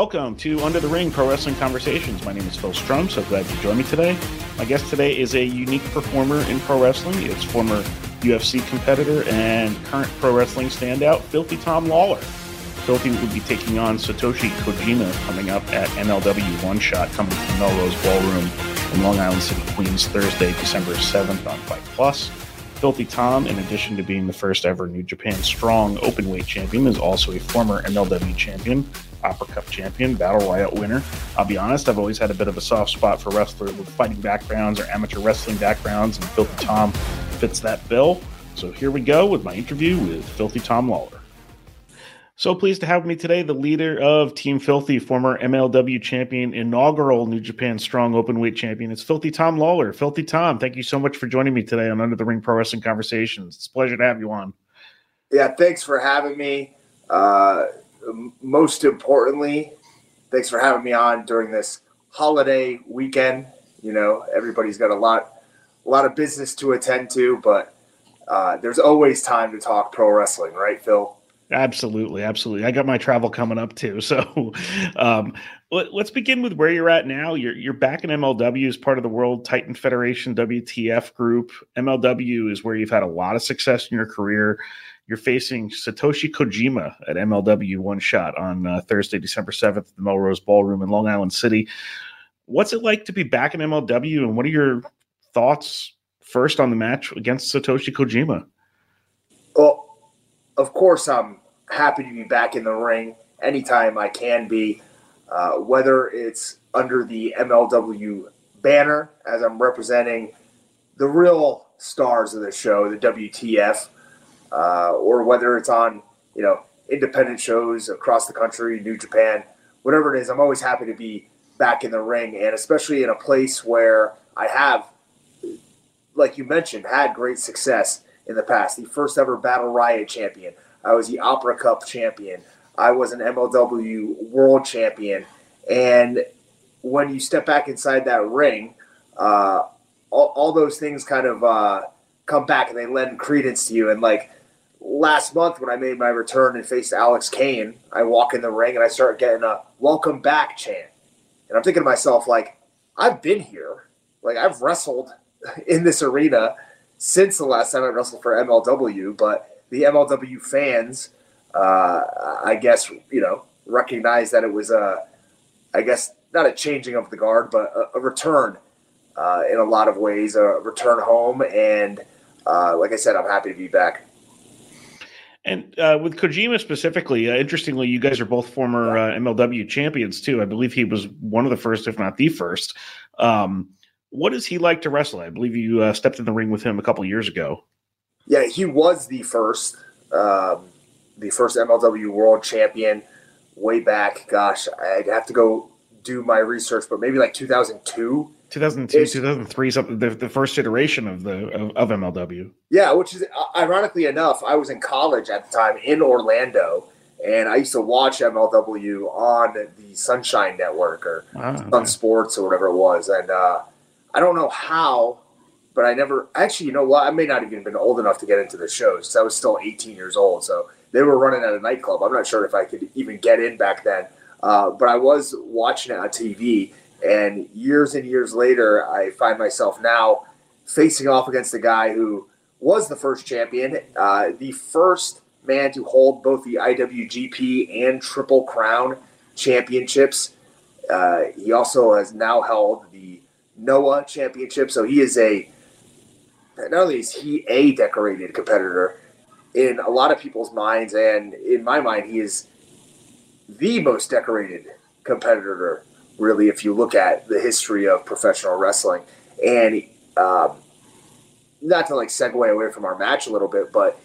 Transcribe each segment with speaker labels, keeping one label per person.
Speaker 1: Welcome to Under the Ring Pro Wrestling Conversations. My name is Phil Strum, so glad you joined me today. My guest today is a unique performer in pro wrestling. It's former UFC competitor and current pro wrestling standout, Filthy Tom Lawlor. Filthy will be taking on Satoshi Kojima coming up at MLW One Shot coming from Melrose Ballroom in Long Island City, Queens, Thursday, December 7th on Fight Plus. Filthy Tom, in addition to being the first ever New Japan Strong Openweight champion, is also a former MLW champion, Opera Cup champion, Battle Riot winner. I'll be honest, I've always had a bit of a soft spot for wrestlers with fighting backgrounds or amateur wrestling backgrounds, and Filthy Tom fits that bill. So here we go with my interview with Filthy Tom Lawlor. So pleased to have me today, the leader of Team Filthy, former MLW champion, inaugural New Japan Strong Openweight champion. It's Filthy Tom Lawlor. Filthy Tom, thank you so much for joining me today on Under the Ring Pro Wrestling Conversations. It's a pleasure to have you on.
Speaker 2: Yeah, thanks for having me. Uh, most importantly, thanks for having me on during this holiday weekend. You know, everybody's got a lot, a lot of business to attend to, but uh, there's always time to talk pro wrestling, right, Phil?
Speaker 1: Absolutely, absolutely. I got my travel coming up too. So, um, let, us begin with where you're at now. You're you're back in MLW as part of the World Titan Federation WTF group. MLW is where you've had a lot of success in your career. You're facing Satoshi Kojima at MLW One Shot on uh, Thursday, December seventh, at the Melrose Ballroom in Long Island City. What's it like to be back in MLW, and what are your thoughts first on the match against Satoshi Kojima?
Speaker 2: Well, of course, I'm happy to be back in the ring anytime I can be, uh, whether it's under the MLW banner as I'm representing the real stars of the show, the WTF, uh, or whether it's on you know independent shows across the country, New Japan, whatever it is. I'm always happy to be back in the ring, and especially in a place where I have, like you mentioned, had great success in the past. The first ever Battle Riot champion. I was the Opera Cup champion. I was an MLW world champion. And when you step back inside that ring, uh, all, all, those things kind of uh, come back and they lend credence to you. And like last month when I made my return and faced Alex Kane, I walk in the ring and I start getting a welcome back chant. And I'm thinking to myself, like, I've been here. Like, I've wrestled in this arena since the last time I wrestled for MLW, but the MLW fans, uh, I guess, you know, recognize that it was a, I guess, not a changing of the guard, but a, a return uh, in a lot of ways, a return home. And uh, like I said, I'm happy to be back.
Speaker 1: And uh, with Kojima specifically, uh, interestingly, you guys are both former uh, MLW champions too. I believe he was one of the first, if not the first. Um, what is he like to wrestle? I believe you uh, stepped in the ring with him a couple years ago.
Speaker 2: Yeah, he was the first, um, the first MLW World Champion way back. Gosh, I'd have to go do my research, but maybe like 2002.
Speaker 1: 2002, 2003, something the, the first iteration of the of, of, MLW.
Speaker 2: Yeah, which is ironically enough, I was in college at the time in Orlando, and I used to watch MLW on the Sunshine Network or ah, Sun Sports or whatever it was, and uh, I don't know how, but I never actually. You know what? I may not even been old enough to get into the shows. I was still 18 years old, so they were running at a nightclub. I'm not sure if I could even get in back then, uh, but I was watching it on TV. And years and years later, I find myself now facing off against a guy who was the first champion, uh, the first man to hold both the IWGP and Triple Crown championships. Uh, he also has now held the Noah Championship. So he is a not only is he a decorated competitor in a lot of people's minds, and in my mind, he is the most decorated competitor. Really, if you look at the history of professional wrestling, and um, not to like segue away from our match a little bit, but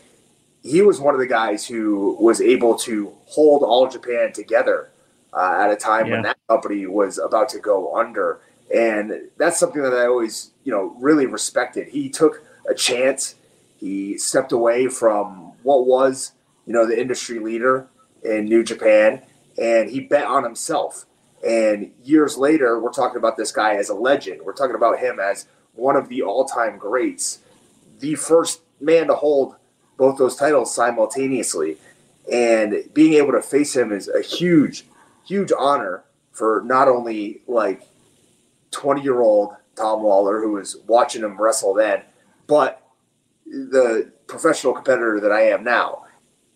Speaker 2: he was one of the guys who was able to hold all Japan together uh, at a time yeah. when that company was about to go under and that's something that I always, you know, really respected. He took a chance. He stepped away from what was, you know, the industry leader in New Japan, and he bet on himself. And years later, we're talking about this guy as a legend. We're talking about him as one of the all-time greats, the first man to hold both those titles simultaneously, and being able to face him is a huge huge honor for not only like 20 year old Tom Lawlor who was watching him wrestle then, but the professional competitor that I am now.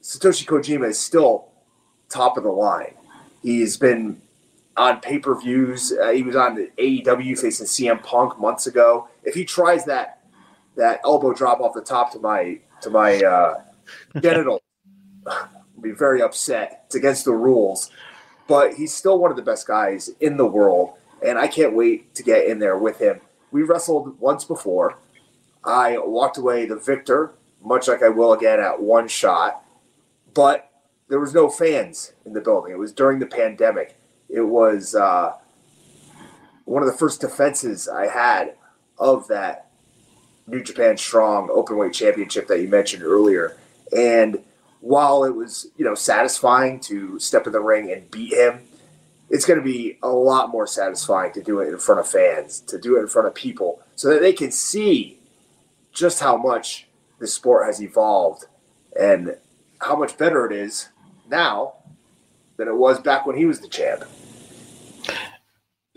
Speaker 2: Satoshi Kojima is still top of the line. He's been on pay per views. Uh, he was on the AEW facing CM Punk months ago. If he tries that that elbow drop off the top to my to my uh, genital, I'll be very upset. It's against the rules, but he's still one of the best guys in the world, and I can't wait to get in there with him. We wrestled once before. I walked away the victor, much like I will again at one shot, but there was no fans in the building. It was during the pandemic it was uh, one of the first defenses I had of that New Japan Strong Openweight Championship that you mentioned earlier. And while it was, you know, satisfying to step in the ring and beat him, it's going to be a lot more satisfying to do it in front of fans, to do it in front of people, so that they can see just how much the sport has evolved and how much better it is now than it was back when he was the champ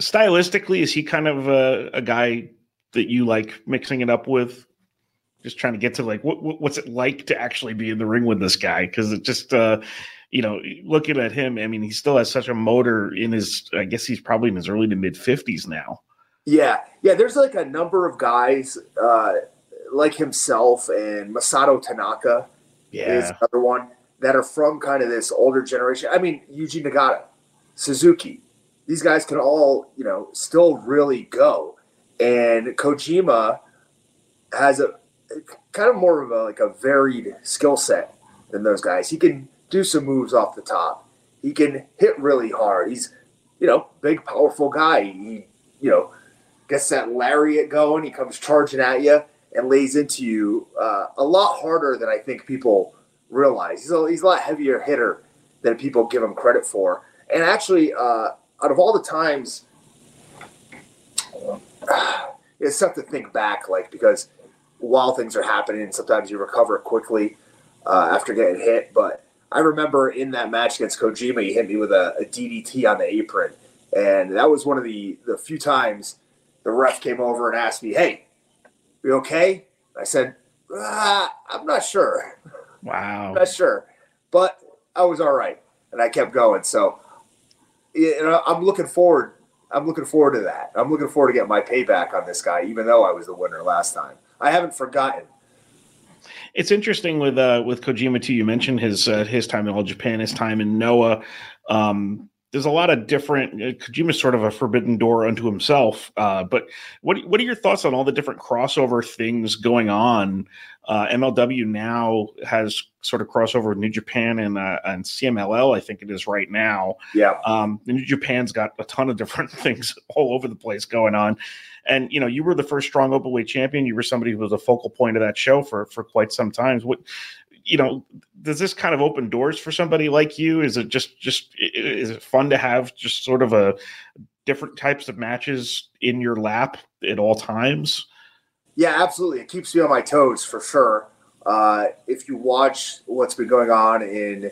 Speaker 1: stylistically, is he kind of a, a, guy that you like mixing it up with? Just trying to get to like what, what's it like to actually be in the ring with this guy? Because it just uh, you know, looking at him, I mean, he still has such a motor in his. I guess he's probably in his early to mid fifties now.
Speaker 2: Yeah, yeah. There's like a number of guys uh, like himself and Masato Tanaka yeah. is another one that are from kind of this older generation. I mean, Yuji Nagata, Suzuki, these guys can all, you know, still really go. And Kojima has a kind of more of a like a varied skill set than those guys. He can do some moves off the top. He can hit really hard. He's, you know, big, powerful guy. He, you know, gets that lariat going. He comes charging at you and lays into you uh, a lot harder than I think people realize. He's a, he's a lot heavier hitter than people give him credit for. And actually, uh, out of all the times, it's tough to think back, like because while things are happening, sometimes you recover quickly uh, after getting hit. But I remember in that match against Kojima, he hit me with a, a DDT on the apron, and that was one of the the few times the ref came over and asked me, "Hey, you okay?" I said, ah, "I'm not sure."
Speaker 1: Wow,
Speaker 2: not sure, but I was all right, and I kept going. So you know, I'm looking forward. I'm looking forward to that. I'm looking forward to getting my payback on this guy, even though I was the winner last time. I haven't forgotten.
Speaker 1: It's interesting with uh, with Kojima too. You mentioned his uh, his time in All Japan, his time in Noah. Um, there's a lot of different. Uh, Kojima's sort of a forbidden door unto himself. Uh, but what what are your thoughts on all the different crossover things going on? Uh, MLW now has sort of crossover with New Japan and uh, and CMLL. I think it is right now.
Speaker 2: Yeah.
Speaker 1: Um, New Japan's got a ton of different things all over the place going on. And you know, you were the first strong openweight champion. You were somebody who was a focal point of that show for for quite some time. What you know does this kind of open doors for somebody like you is it just just is it fun to have just sort of a different types of matches in your lap at all times
Speaker 2: yeah absolutely it keeps me on my toes for sure uh, if you watch what's been going on in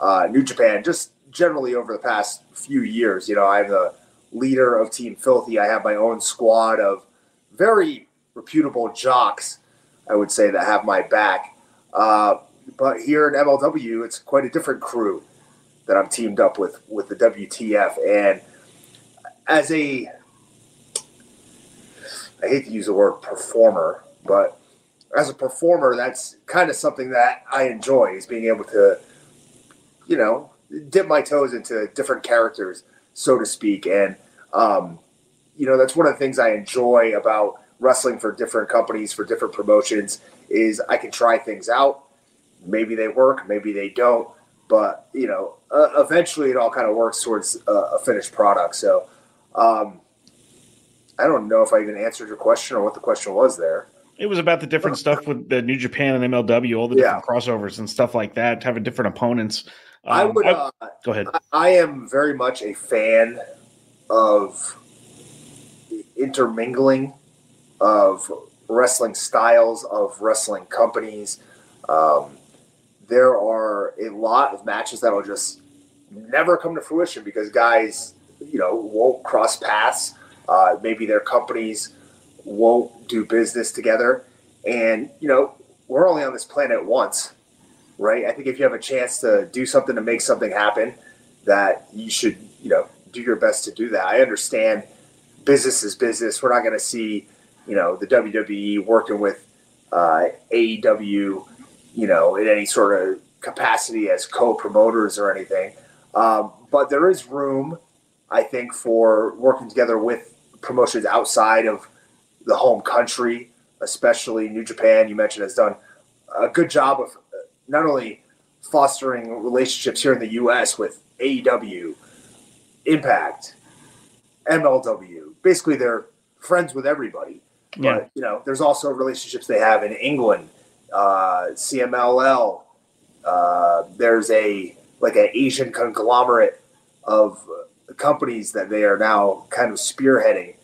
Speaker 2: uh, new japan just generally over the past few years you know i'm the leader of team filthy. I have my own squad of very reputable jocks i would say that have my back. Uh, but here in MLW, it's quite a different crew that I'm teamed up with with the WTF. And as a, I hate to use the word performer, but as a performer, that's kind of something that I enjoy is being able to, you know, dip my toes into different characters, so to speak. And, um, you know, that's one of the things I enjoy about wrestling for different companies, for different promotions, is I can try things out maybe they work, maybe they don't. But you know, uh, eventually it all kind of works towards a, a finished product. So um, I don't know if I even answered your question or what the question was there.
Speaker 1: It was about the different stuff with the New Japan and MLW, all the different yeah. crossovers and stuff like that, having different opponents.
Speaker 2: Um, I would I, uh,
Speaker 1: go ahead. I,
Speaker 2: I am very much a fan of intermingling of wrestling styles, of wrestling companies. Um, there are a lot of matches that'll just never come to fruition because guys, you know, won't cross paths. Uh, maybe their companies won't do business together. And, you know, we're only on this planet once, right? I think if you have a chance to do something to make something happen, that you should, you know, do your best to do that. I understand business is business. We're not going to see, you know, the WWE working with uh, AEW, you know, in any sort of capacity as co-promoters or anything. Um, but there is room, I think, for working together with promotions outside of the home country, especially New Japan. You mentioned has done a good job of not only fostering relationships here in the U.S. with AEW, Impact, MLW. Basically, they're friends with everybody. Yeah. But you know, there's also relationships they have in England, uh, CMLL. Uh, there's a like an Asian conglomerate of companies that they are now kind of spearheading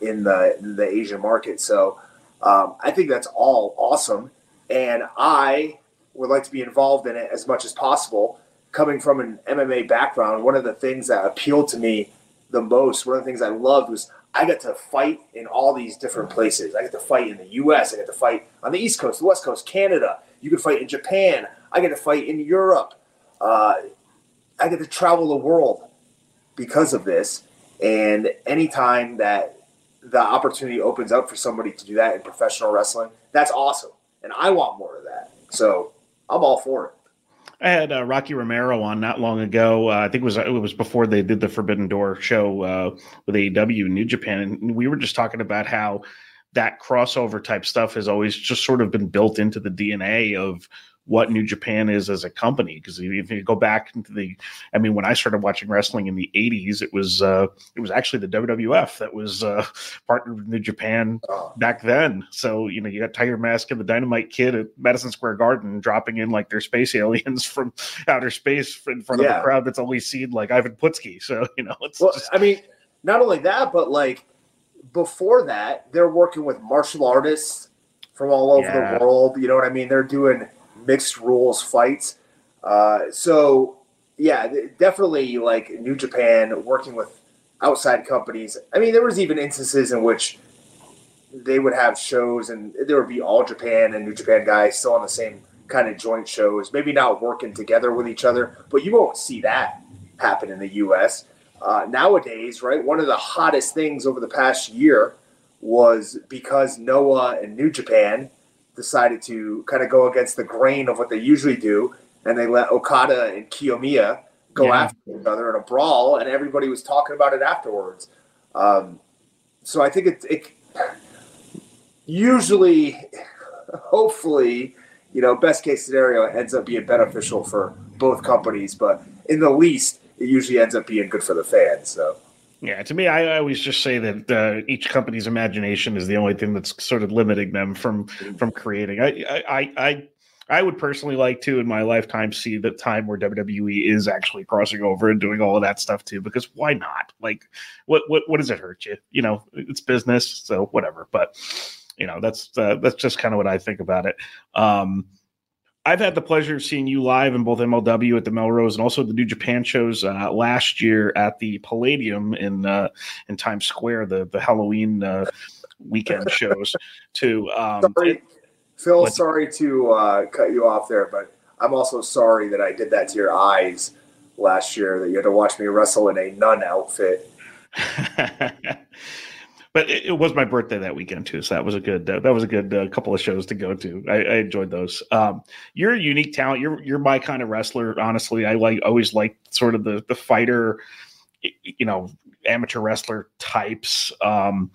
Speaker 2: in the in the Asian market. So um, I think that's all awesome, and I would like to be involved in it as much as possible. Coming from an MMA background, one of the things that appealed to me the most, one of the things I loved was I got to fight in all these different places. I got to fight in the U.S. I got to fight on the East Coast, the West Coast, Canada. You could fight in Japan. I get to fight in Europe. Uh, I get to travel the world because of this. And anytime that the opportunity opens up for somebody to do that in professional wrestling, that's awesome. And I want more of that. So I'm all for it.
Speaker 1: I had uh, Rocky Romero on not long ago. Uh, I think it was it was before they did the Forbidden Door show uh, with AEW New Japan, and we were just talking about how that crossover type stuff has always just sort of been built into the DNA of what New Japan is as a company. Because if you go back into the, I mean, when I started watching wrestling in the '80s, it was uh, it was actually the WWF that was uh, partnered with New Japan oh. back then. So you know, you got Tiger Mask and the Dynamite Kid at Madison Square Garden dropping in like they're space aliens from outer space in front yeah. of a crowd that's only seen like Ivan Putski. So you know, it's
Speaker 2: well, just... I mean, not only that, but like before that, they're working with martial artists from all over yeah. the world. You know what I mean? They're doing mixed rules fights. Uh, so yeah, definitely like New Japan working with outside companies. I mean, there was even instances in which they would have shows and there would be all Japan and New Japan guys still on the same kind of joint shows, maybe not working together with each other, but you won't see that happen in the U.S. Uh, nowadays, right? One of the hottest things over the past year was because Noah and New Japan decided to kind of go against the grain of what they usually do, and they let Okada and Kiyomiya go yeah. after each other in a brawl, and everybody was talking about it afterwards. Um, so I think it, it usually, hopefully, you know, best case scenario ends up being beneficial for both companies, but in the least, it usually ends up being good for the fans. So.
Speaker 1: Yeah, to me, I always just say that uh, each company's imagination is the only thing that's sort of limiting them from from creating. I, I, I, I would personally like to, in my lifetime, see the time where WWE is actually crossing over and doing all of that stuff too. Because why not? Like, what what what does it hurt you? You know, it's business, so whatever. But you know, that's uh, that's just kind of what I think about it. Um, I've had the pleasure of seeing you live in both MLW at the Melrose and also the New Japan shows uh, last year at the Palladium in uh, in Times Square, the the Halloween uh, weekend shows too. Um,
Speaker 2: sorry, Phil. sorry to uh, cut you off there, but I'm also sorry that I did that to your eyes last year. That you had to watch me wrestle in a nun outfit.
Speaker 1: but it, it, was my birthday that weekend too, so that was a good uh, that was a good uh, couple of shows to go to. I, I enjoyed those. Um, you're a unique talent. You're you're my kind of wrestler. Honestly, I like always like sort of the the fighter, you know, amateur wrestler types. Um,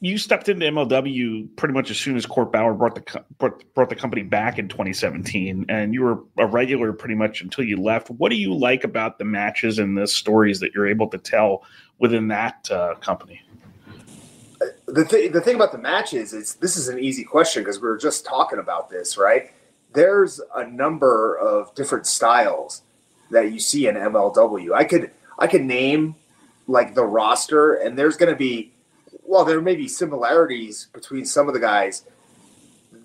Speaker 1: you stepped into MLW pretty much as soon as Court Bauer brought the brought, brought the company back in 2017, and you were a regular pretty much until you left. What do you like about the matches and the stories that you're able to tell within that uh, company?
Speaker 2: The th- the thing about the matches is this is an easy question because we were just talking about this, right? There's a number of different styles that you see in MLW. I could I could name like the roster, and there's going to be while there may be similarities between some of the guys,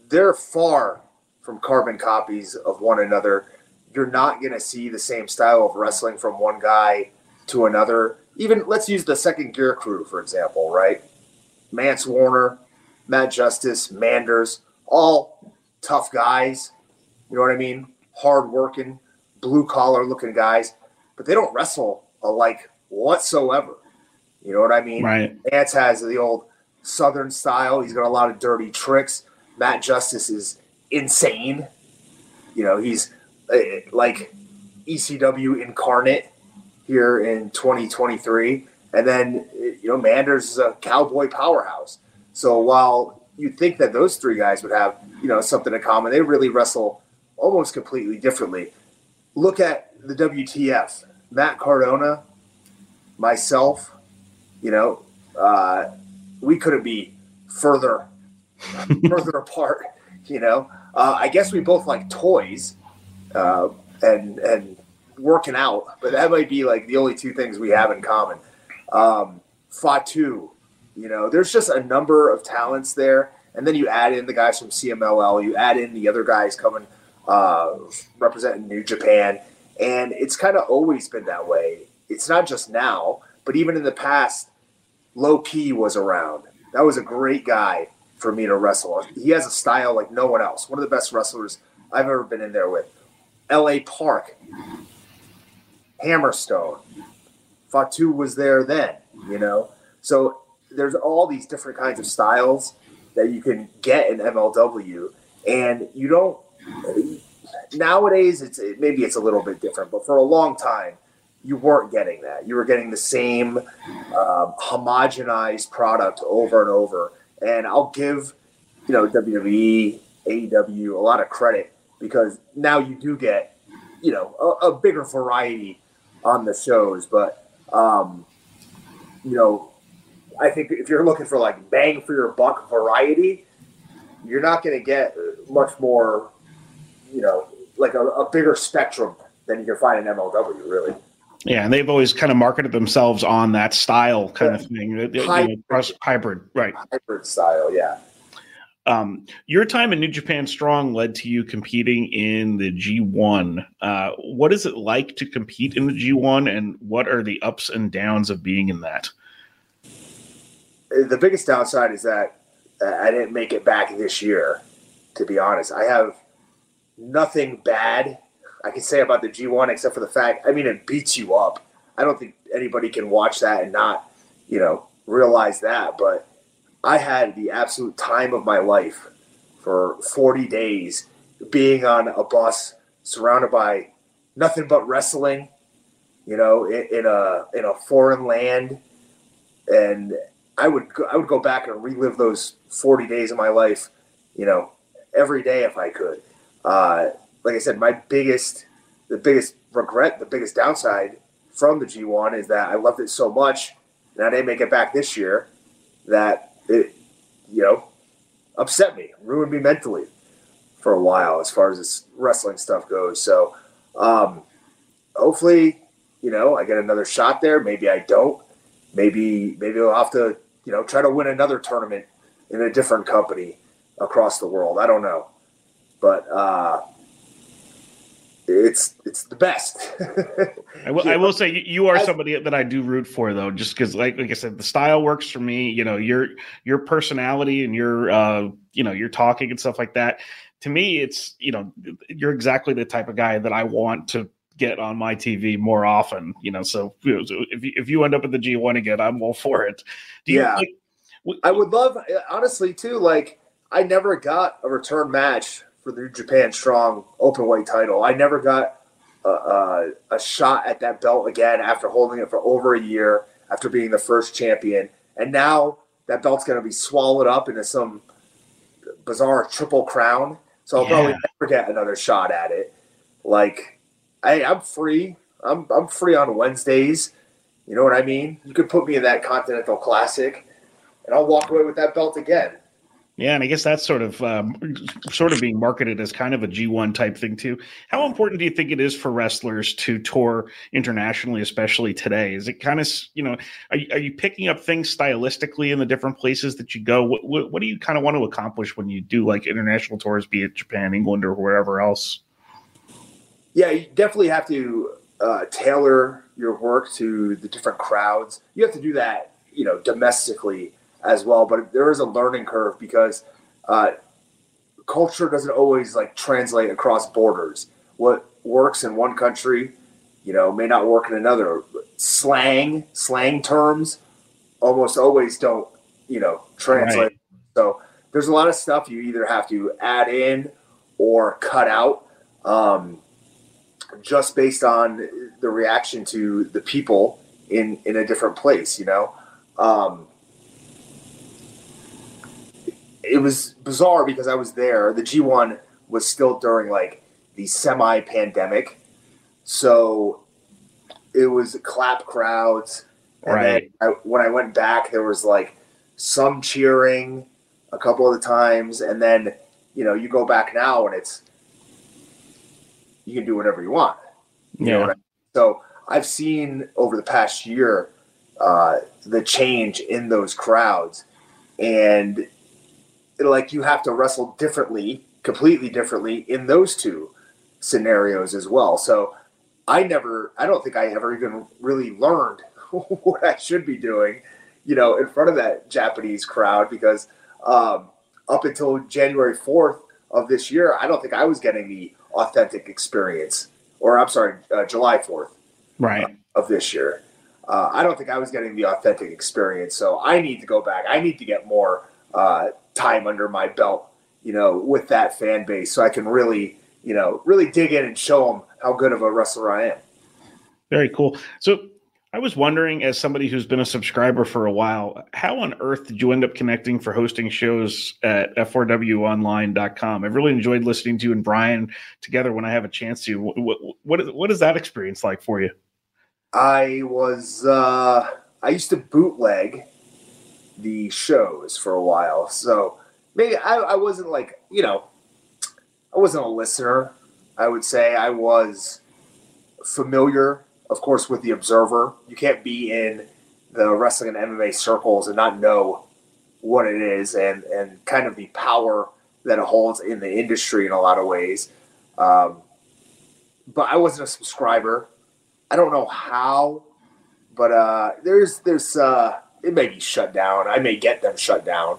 Speaker 2: they're far from carbon copies of one another. you're not going to see the same style of wrestling from one guy to another. Even let's use the second gear crew, for example, right? Mance Warner, Matt Justice, Manders, all tough guys. You know what I mean? Hard working, blue collar looking guys, but they don't wrestle alike whatsoever. You know what I mean?
Speaker 1: Right.
Speaker 2: Mance has the old Southern style. He's got a lot of dirty tricks. Matt Justice is insane. You know, he's uh, like ECW incarnate here in 2023. And then, you know, Manders is a cowboy powerhouse. So while you'd think that those three guys would have, you know, something in common, they really wrestle almost completely differently. Look at the WTF. Matt Cardona, myself, you know, uh, we couldn't be further further apart. You know, uh, I guess we both like toys uh, and and working out, but that might be like the only two things we have in common. Um, Fatu, you know, there's just a number of talents there, and then you add in the guys from CMLL, you add in the other guys coming uh, representing New Japan, and it's kind of always been that way. It's not just now, but even in the past, Low Ki was around. That was a great guy for me to wrestle. He has a style like no one else. One of the best wrestlers I've ever been in there with. L.A. Park, Hammerstone, Fatu was there then. You know, so there's all these different kinds of styles that you can get in MLW, and you don't. Nowadays, it's maybe it's a little bit different, but for a long time, you weren't getting that. You were getting the same um, homogenized product over and over. And I'll give, you know, WWE, AEW a lot of credit because now you do get, you know, a, a bigger variety on the shows. But, um, you know, I think if you're looking for like bang for your buck variety, you're not going to get much more, you know, like a, a bigger spectrum than you can find in MLW, really.
Speaker 1: Yeah, and they've always kind of marketed themselves on that style kind of thing. Hybrid, you know, hybrid right?
Speaker 2: Hybrid style, yeah.
Speaker 1: Um, your time in New Japan Strong led to you competing in the G1. Uh, what is it like to compete in the G1, and what are the ups and downs of being in that?
Speaker 2: The biggest downside is that I didn't make it back this year. To be honest, I have nothing bad I can say about the G1 except for the fact, I mean, it beats you up. I don't think anybody can watch that and not, you know, realize that. But I had the absolute time of my life for 40 days being on a bus surrounded by nothing but wrestling, you know, in, in a in a foreign land, and I would go, I would go back and relive those 40 days of my life, you know, every day if I could. Uh, like I said, my biggest, the biggest regret, the biggest downside from the G1 is that I loved it so much, and I didn't make it back this year. That it, you know, upset me, ruined me mentally for a while as far as this wrestling stuff goes. So, um, hopefully, you know, I get another shot there. Maybe I don't. Maybe maybe I'll have to, you know, try to win another tournament in a different company across the world. I don't know, but uh, it's it's the best.
Speaker 1: I, will, I will say you are somebody that I do root for though, just because like like I said, the style works for me. You know your your personality and your uh you know your talking and stuff like that. To me, it's you know you're exactly the type of guy that I want to get on my TV more often. You know, so if you, if you end up at the G1 again, I'm all for it.
Speaker 2: Do yeah, like, I would love honestly too. Like I never got a return match for the Japan Strong open weight title. I never got a, a, a, shot at that belt again after holding it for over a year after being the first champion. And now that belt's going to be swallowed up into some bizarre triple crown. So I'll yeah. probably never get another shot at it. Like, hey, I'm free. I'm, I'm free on Wednesdays. You know what I mean? You could put me in that Continental Classic, and I'll walk away with that belt again.
Speaker 1: Yeah, and I guess that's sort of um, sort of being marketed as kind of a G1 type thing too. How important do you think it is for wrestlers to tour internationally, especially today? Is it kind of you know are, are you picking up things stylistically in the different places that you go? What, what, what do you kind of want to accomplish when you do like international tours, be it Japan, England, or wherever else?
Speaker 2: Yeah, you definitely have to uh, tailor your work to the different crowds. You have to do that, you know, domestically as well. But there is a learning curve because uh, culture doesn't always like translate across borders. What works in one country, you know, may not work in another. Slang, slang terms, almost always don't, you know, translate. Right. So there's a lot of stuff you either have to add in or cut out. Um, just based on the reaction to the people in in a different place you know um, it was bizarre because i was there the g1 was still during like the semi pandemic so it was clap crowds and right. then I, when i went back there was like some cheering a couple of the times and then you know you go back now and it's you can do whatever you want. You yeah. I mean? So I've seen over the past year uh, the change in those crowds, and like you have to wrestle differently, completely differently in those two scenarios as well. So I never, I don't think I ever even really learned what I should be doing, you know, in front of that Japanese crowd because um, up until January 4th of this year, I don't think I was getting the authentic experience. Or I'm sorry, uh, July 4th,
Speaker 1: right
Speaker 2: uh, of this year. Uh, I don't think I was getting the authentic experience. So I need to go back. I need to get more uh, time under my belt, you know, with that fan base, so I can really, you know, really dig in and show them how good of a wrestler I am.
Speaker 1: Very cool. So I was wondering, as somebody who's been a subscriber for a while, how on earth did you end up connecting for hosting shows at f4wonline.com? I've really enjoyed listening to you and Bryan together when I have a chance to. What, what, is, what is that experience like for you?
Speaker 2: I was, uh, I used to bootleg the shows for a while. So maybe I, I wasn't like, you know, I wasn't a listener. I would say I was familiar of course, with the Observer. You can't be in the wrestling and MMA circles and not know what it is and, and kind of the power that it holds in the industry in a lot of ways. Um, but I wasn't a subscriber. I don't know how, but uh, there's there's uh, it may be shut down. I may get them shut down,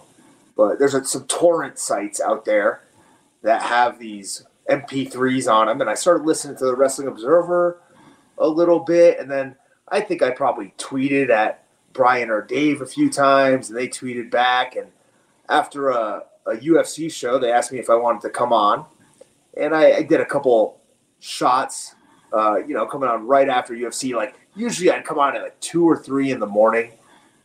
Speaker 2: but there's some torrent sites out there that have these MP3s on them, and I started listening to the Wrestling Observer a little bit, and then I think I probably tweeted at Bryan or Dave a few times, and they tweeted back. And after a, a UFC show, they asked me if I wanted to come on, and I, I did a couple shots. Uh, you know, coming on right after UFC. Like usually, I'd come on at like two or three in the morning.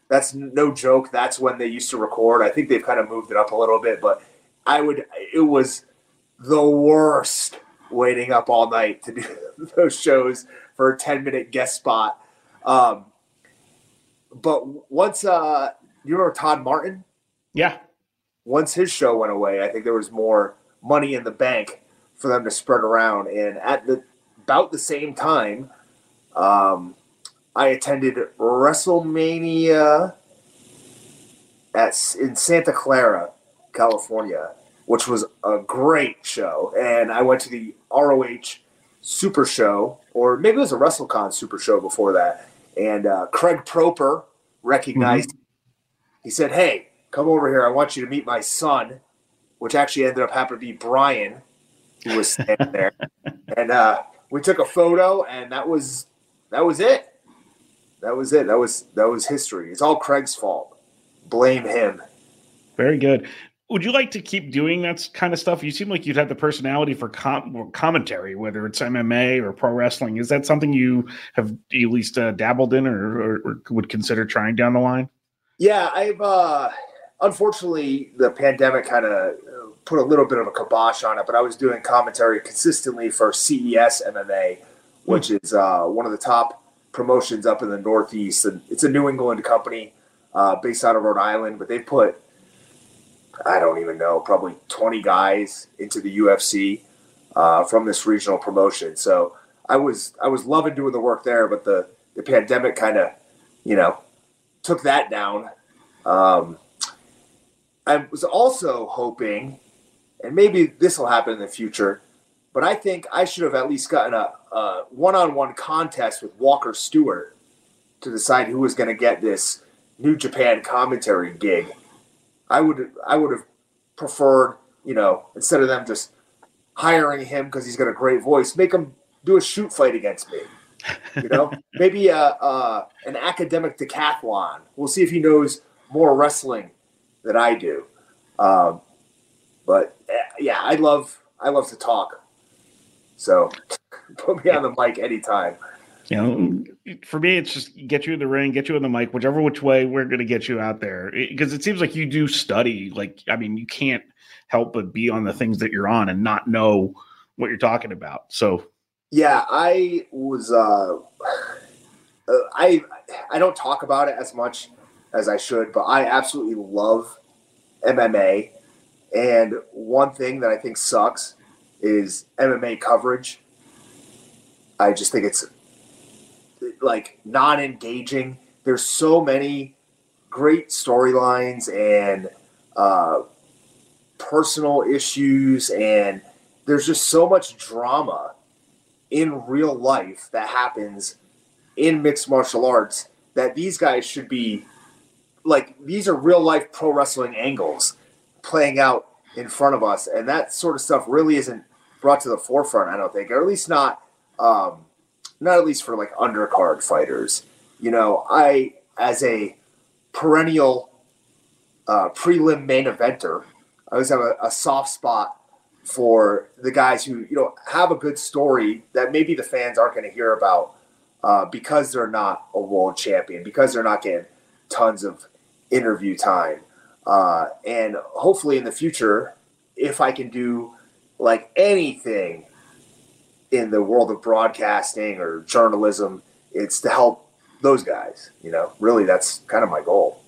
Speaker 2: That's no joke. That's when they used to record. I think they've kind of moved it up a little bit, but I would. It was the worst waiting up all night to do those shows for a 10 minute guest spot. Um, but once, uh, you remember Todd Martin?
Speaker 1: Yeah.
Speaker 2: Once his show went away, I think there was more money in the bank for them to spread around. And at the about the same time, um, I attended WrestleMania at in Santa Clara, California, which was a great show. And I went to the ROH Super Show, or maybe it was a WrestleCon Super Show before that. And uh, Craig Proper recognized. Mm-hmm. He said, "Hey, come over here. I want you to meet my son," which actually ended up happening to be Bryan, who was standing there. and uh, we took a photo, and that was that was it. That was it. That was that was history. It's all Craig's fault. Blame him.
Speaker 1: Very good. Would you like to keep doing that kind of stuff? You seem like you'd have the personality for com- commentary, whether it's MMA or pro wrestling. Is that something you have at least uh, dabbled in or, or, or, would consider trying down the line?
Speaker 2: Yeah, I've uh, unfortunately the pandemic kind of put a little bit of a kibosh on it, but I was doing commentary consistently for CES MMA, which mm. is uh, one of the top promotions up in the Northeast, and it's a New England company uh, based out of Rhode Island, but they put I don't even know, probably 20 guys into the UFC uh, from this regional promotion. So I was I was loving doing the work there, but the the pandemic kind of you know took that down. Um, I was also hoping, and maybe this will happen in the future, but I think I should have at least gotten a, a one-on-one contest with Walker Stewart to decide who was going to get this New Japan commentary gig. I would I would have preferred, you know, instead of them just hiring him because he's got a great voice, make him do a shoot fight against me. You know, maybe a, a, an academic decathlon. We'll see if he knows more wrestling than I do. Um, but eh, yeah, I love I love to talk. So put me on the mic anytime.
Speaker 1: You know, for me, it's just get you in the ring, get you in the mic, whichever which way we're going to get you out there. Because it, it seems like you do study. Like, I mean, you can't help but be on the things that you're on and not know what you're talking about. So,
Speaker 2: yeah, I was. Uh, uh I I don't talk about it as much as I should, but I absolutely love MMA. And one thing that I think sucks is MMA coverage. I just think it's like non engaging. There's so many great storylines and uh, personal issues, and there's just so much drama in real life that happens in mixed martial arts that these guys should be like these are real life pro wrestling angles playing out in front of us and that sort of stuff really isn't brought to the forefront i don't think or at least not um, not at least for like undercard fighters. You know, I as a perennial uh, prelim main eventer, I always have a, a soft spot for the guys who you know have a good story that maybe the fans aren't going to hear about uh, because they're not a world champion, because they're not getting tons of interview time, uh, and hopefully in the future, if I can do like anything in the world of broadcasting or journalism. It's to help those guys. You know, really, that's kind of my goal.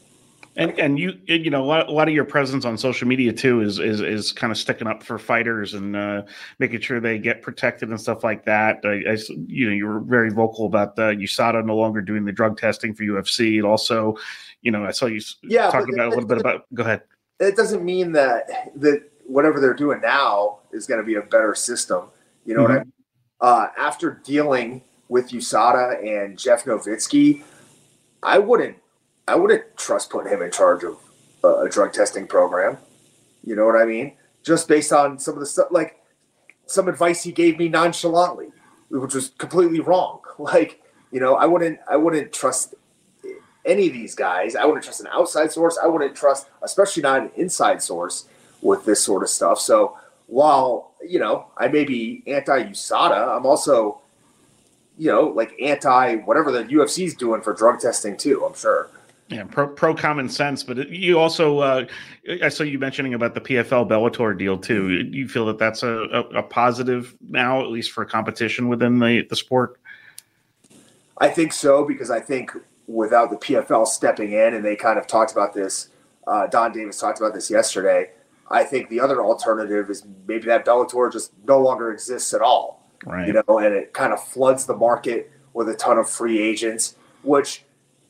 Speaker 1: And and you you know a lot, a lot of your presence on social media too is is is kind of sticking up for fighters and uh, making sure they get protected and stuff like that. I, I you know you were very vocal about the USADA no longer doing the drug testing for UFC. And also, you know, I saw you yeah, talking about a little bit about. Go ahead.
Speaker 2: It doesn't mean that that whatever they're doing now is going to be a better system. You know mm-hmm. what I mm-hmm. mean? Uh, after dealing with USADA and Jeff Novitzky, I wouldn't I wouldn't trust putting him in charge of a, a drug testing program. You know what I mean? Just based on some of the stuff, like some advice he gave me nonchalantly, which was completely wrong. Like, you know, I wouldn't I wouldn't trust any of these guys. I wouldn't trust an outside source. I wouldn't trust, especially not an inside source with this sort of stuff. So while you know I may be anti USADA, I'm also you know like anti whatever the UFC is doing for drug testing too. I'm sure.
Speaker 1: Yeah, pro, pro common sense, but you also uh, I saw you mentioning about the PFL Bellator deal too. You feel that that's a, a, a positive now, at least for competition within the the sport.
Speaker 2: I think so because I think without the PFL stepping in, and they kind of talked about this. Uh, Donn Davis talked about this yesterday I think the other alternative is maybe that Bellator just no longer exists at all. Right. You know, and it kind of floods the market with a ton of free agents, which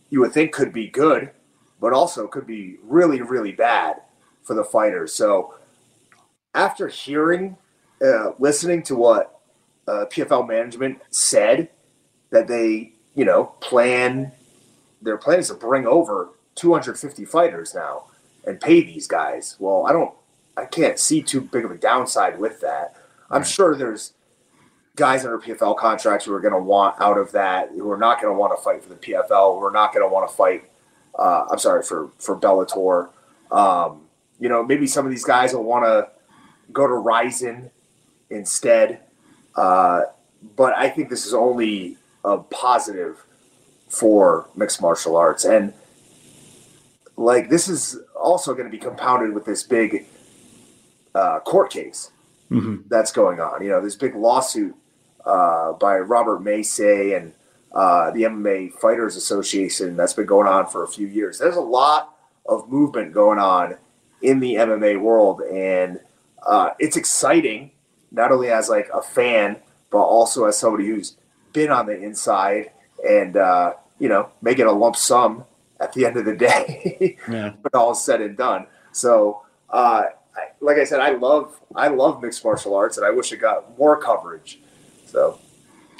Speaker 2: you would think could be good, but also could be really, really bad for the fighters. So after hearing, uh, listening to what uh, PFL management said, that they, you know, plan, their plan is to bring over 250 fighters now and pay these guys. Well, I don't I can't see too big of a downside with that. I'm sure there's guys under PFL contracts who are going to want out of that, who are not going to want to fight for the PFL, who are not going to want to fight. Uh, I'm sorry for for Bellator. Um, you know, maybe some of these guys will want to go to Rizin instead. Uh, but I think this is only a positive for mixed martial arts, and like this is also going to be compounded with this big uh, court case mm-hmm. that's going on. You know, this big lawsuit uh, by Robert Maysey and uh, the MMA Fighters Association that's been going on for a few years. There's a lot of movement going on in the MMA world, and uh, it's exciting not only as like a fan but also as somebody who's been on the inside and uh, you know making a lump sum at the end of the day yeah. when all said and done. So uh, I, like I said, I love I love mixed martial arts, and I wish it got more coverage. So.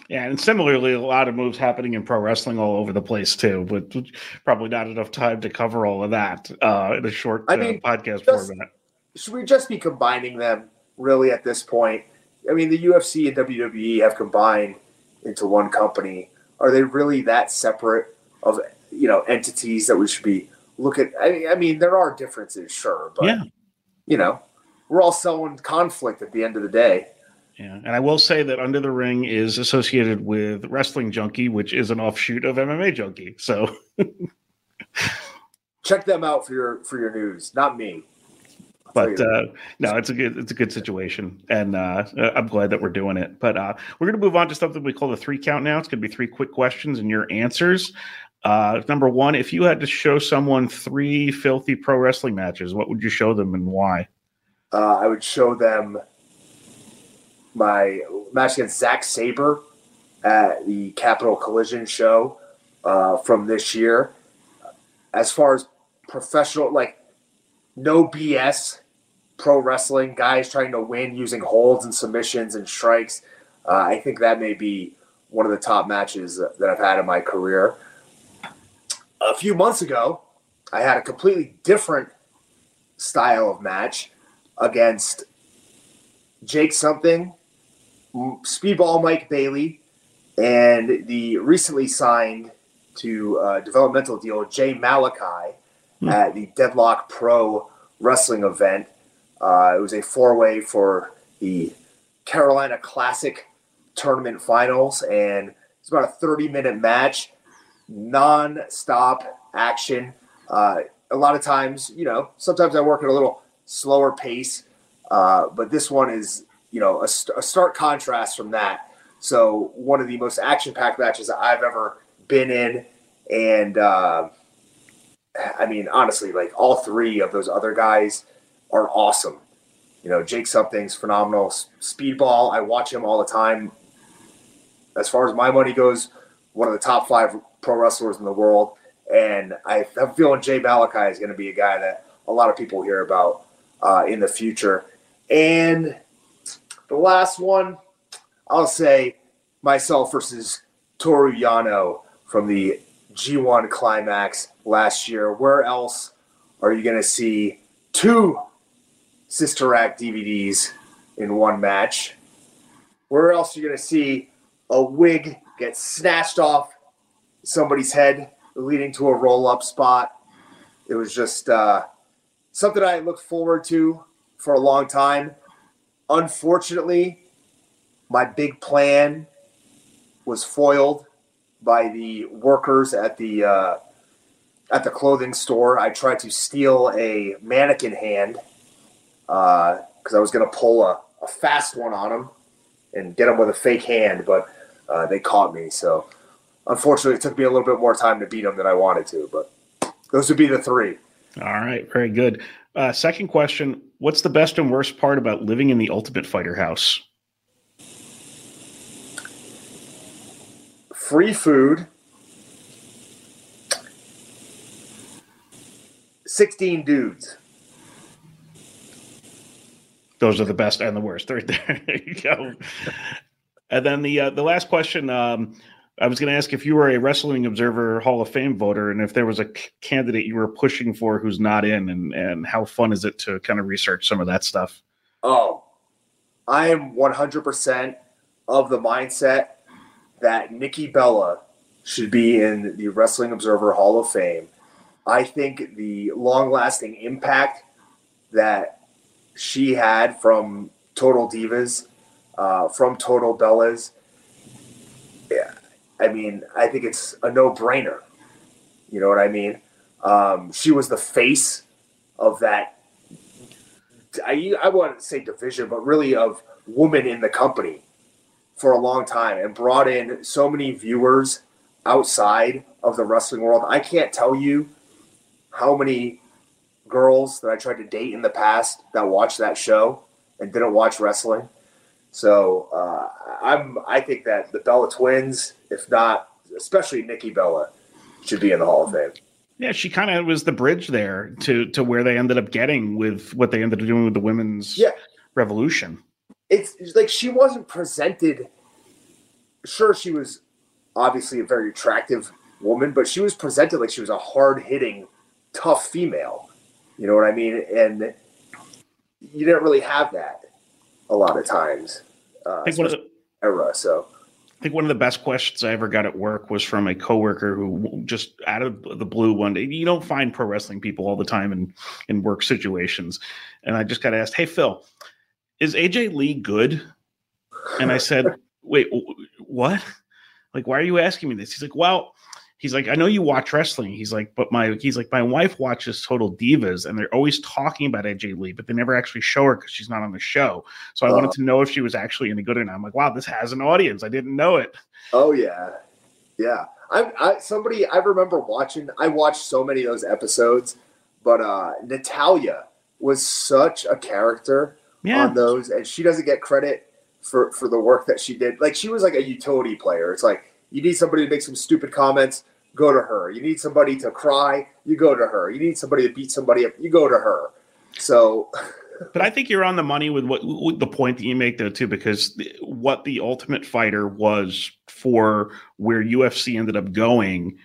Speaker 1: Yeah, and similarly, a lot of moves happening in pro wrestling all over the place too, but probably not enough time to cover all of that uh, in a short I mean, uh, podcast just, format.
Speaker 2: Should we just be combining them really at this point? I mean, the UFC and WWE have combined into one company. Are they really that separate of you know entities that we should be look at? I mean, I mean there are differences, sure, but yeah. You know, we're all selling conflict at the end of the day.
Speaker 1: Yeah, and I will say that Under the Ring is associated with Wrestling Junkie, which is an offshoot of MMA Junkie. So
Speaker 2: check them out for your for your news, not me.
Speaker 1: but uh, no, it's a good it's a good situation, and uh, I'm glad that we're doing it. But uh, we're going to move on to something we call the three count now. It's going to be three quick questions and your answers. Uh, number one, if you had to show someone three filthy pro wrestling matches, what would you show them and why?
Speaker 2: Uh, I would show them my match against Zack Sabre at the Capital Collision show uh, from this year. As far as professional, like no BS pro wrestling, guys trying to win using holds and submissions and strikes. Uh, I think that may be one of the top matches that I've had in my career. A few months ago, I had a completely different style of match against Jake Something Speedball Mike Bailey and the recently signed to uh, developmental deal Jay Malachi mm. at the Deadlock Pro Wrestling event. Uh, it was a four way for the Carolina Classic tournament finals, and it's about a 30 minute match, non stop action. Uh, a lot of times, you know, sometimes I work at a little slower pace, uh, but this one is you know, a, a stark contrast from that. So one of the most action-packed matches I've ever been in, and uh, I mean, honestly, like all three of those other guys are awesome. You know, Jake Something's phenomenal. Speedball, I watch him all the time. As far as my money goes, one of the top five pro wrestlers in the world. And I, am feeling Jay Malachi is going to be a guy that a lot of people hear about uh, in the future. And the last one, I'll say myself versus Toru Yano from the G1 Climax last year. Where else are you going to see two Sister Act DVDs in one match? Where else are you going to see a wig get snatched off somebody's head, leading to a roll up spot? It was just uh, something I looked forward to for a long time. Unfortunately, my big plan was foiled by the workers at the uh, at the clothing store. I tried to steal a mannequin hand because uh, I was going to pull a, a, fast one on them and get them with a fake hand, but uh, they caught me. So unfortunately, it took me a little bit more time to beat them than I wanted to. But those would be the three.
Speaker 1: All right, very good. Uh, second question What's the best and worst part about living in the Ultimate Fighter house?
Speaker 2: Free food. 16 dudes.
Speaker 1: Those are the best and the worst right there. there you go. and then the uh, the last question um, I was going to ask if you were a Wrestling Observer Hall of Fame voter and if there was a c- candidate you were pushing for who's not in, and, and how fun is it to kind of research some of that stuff?
Speaker 2: Oh, I am 100% of the mindset that Nikki Bella should be in the Wrestling Observer Hall of Fame. I think the long lasting impact that she had from Total Divas, uh, from Total Bellas, yeah, I mean, I think it's a no brainer. You know what I mean? Um, she was the face of that. I, I to say division, but really of woman in the company for a long time and brought in so many viewers outside of the wrestling world. I can't tell you how many girls that I tried to date in the past that watched that show and didn't watch wrestling. So uh, I'm I think that the Bella twins, if not especially Nikki Bella, should be in the Hall of Fame.
Speaker 1: Yeah, she kind of was the bridge there to to where they ended up getting with what they ended up doing with the women's
Speaker 2: yeah.
Speaker 1: revolution.
Speaker 2: It's, it's like she wasn't presented. Sure, she was obviously a very attractive woman, but she was presented like she was a hard hitting, tough female. You know what I mean? And you didn't really have that a lot of times. Uh, I think one of the era. So
Speaker 1: I think one of the best questions I ever got at work was from a coworker who just out of the blue one day. You don't find pro wrestling people all the time in in work situations, and I just got asked, "Hey Phil, is AJ Lee good?" And I said, "Wait, what? Like, why are you asking me this?" He's like, "Well." He's like, I know you watch wrestling. He's like, but my he's like, my wife watches Total Divas, and they're always talking about AJ Lee, but they never actually show her because she's not on the show. So I uh, wanted to know if she was actually any good or not. I'm like, wow, this has an audience. I didn't know it.
Speaker 2: Oh yeah, yeah. I, I somebody I remember watching. I watched so many of those episodes, but uh Natalya was such a character yeah. on those, and she doesn't get credit for for the work that she did. Like she was like a utility player. It's like you need somebody to make some stupid comments go to her. You need somebody to cry, you go to her. You need somebody to beat somebody up, you go to her. So
Speaker 1: but I think you're on the money with what with the point that you make though too, because what the Ultimate Fighter was for where UFC ended up going,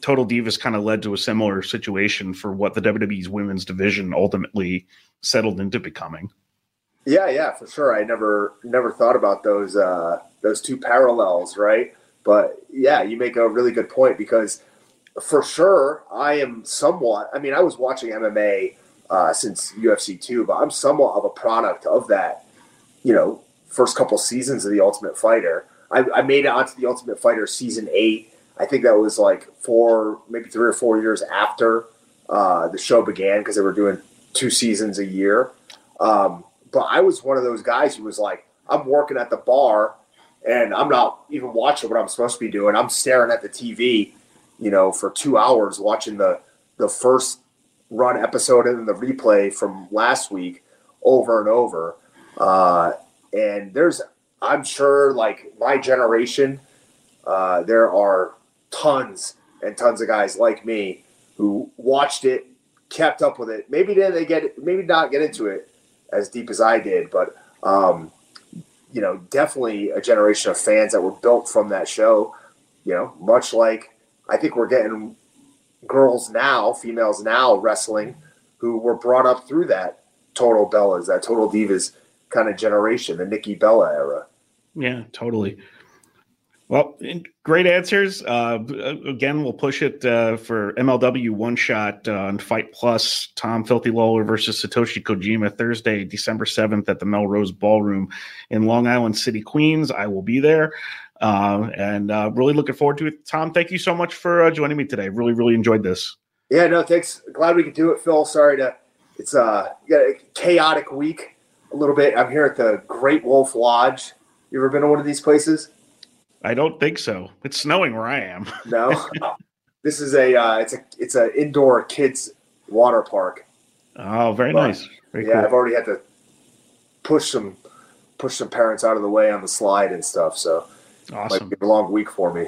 Speaker 1: Total Divas kind of led to a similar situation for what the WWE's women's division ultimately settled into becoming.
Speaker 2: Yeah, yeah, for sure. I never never thought about those uh, those two parallels, right? But yeah, you make a really good point because for sure I am somewhat. I mean, I was watching MMA uh, since UFC two, but I'm somewhat of a product of that. You know, first couple seasons of the Ultimate Fighter. I, I made it onto the Ultimate Fighter season eight. I think that was like four, maybe three or four years after uh, the show began because they were doing two seasons a year. Um, but I was one of those guys who was like, I'm working at the bar and I'm not even watching what I'm supposed to be doing. I'm staring at the TV, you know, for two hours watching the the first run episode and then the replay from last week over and over. Uh, and there's, I'm sure, like my generation, uh, there are tons and tons of guys like me who watched it, kept up with it. Maybe did they get, maybe not get into it as deep as I did, but um, you know, definitely a generation of fans that were built from that show. You know, much like I think we're getting girls now, females now wrestling who were brought up through that total Bellas, that total divas kind of generation, the Nikki Bella era.
Speaker 1: Yeah, totally. Well, great answers. Uh, again, we'll push it uh, for MLW one shot uh, on Fight Plus. Tom Filthy Lawlor versus Satoshi Kojima Thursday, December seventh at the Melrose Ballroom in Long Island City, Queens. I will be there, uh, and uh, really looking forward to it. Tom, thank you so much for uh, joining me today. Really, really enjoyed this.
Speaker 2: Yeah, no, thanks. Glad we could do it, Phil. Sorry to it's a chaotic week a little bit. I'm here at the Great Wolf Lodge. You ever been to one of these places?
Speaker 1: I don't think so. It's snowing where I am.
Speaker 2: no, this is a uh, it's a it's an indoor kids water park.
Speaker 1: Oh, very but, nice. Very
Speaker 2: yeah, cool. I've already had to push some push some parents out of the way on the slide and stuff. So awesome. Might be a long week for me.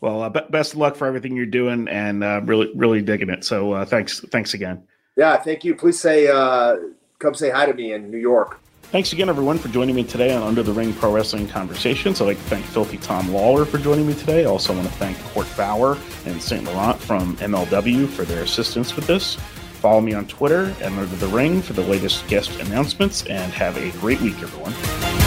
Speaker 1: Well, uh, best of luck for everything you're doing, and uh, really really digging it. So uh, thanks thanks again.
Speaker 2: Yeah, thank you. Please say uh, come say hi to me in New York.
Speaker 1: Thanks again, everyone, for joining me today on Under the Ring Pro Wrestling Conversations. I'd like to thank Filthy Tom Lawlor for joining me today. I also want to thank Court Bauer and St. Laurent from MLW for their assistance with this. Follow me on Twitter and Under the Ring for the latest guest announcements, and have a great week, everyone.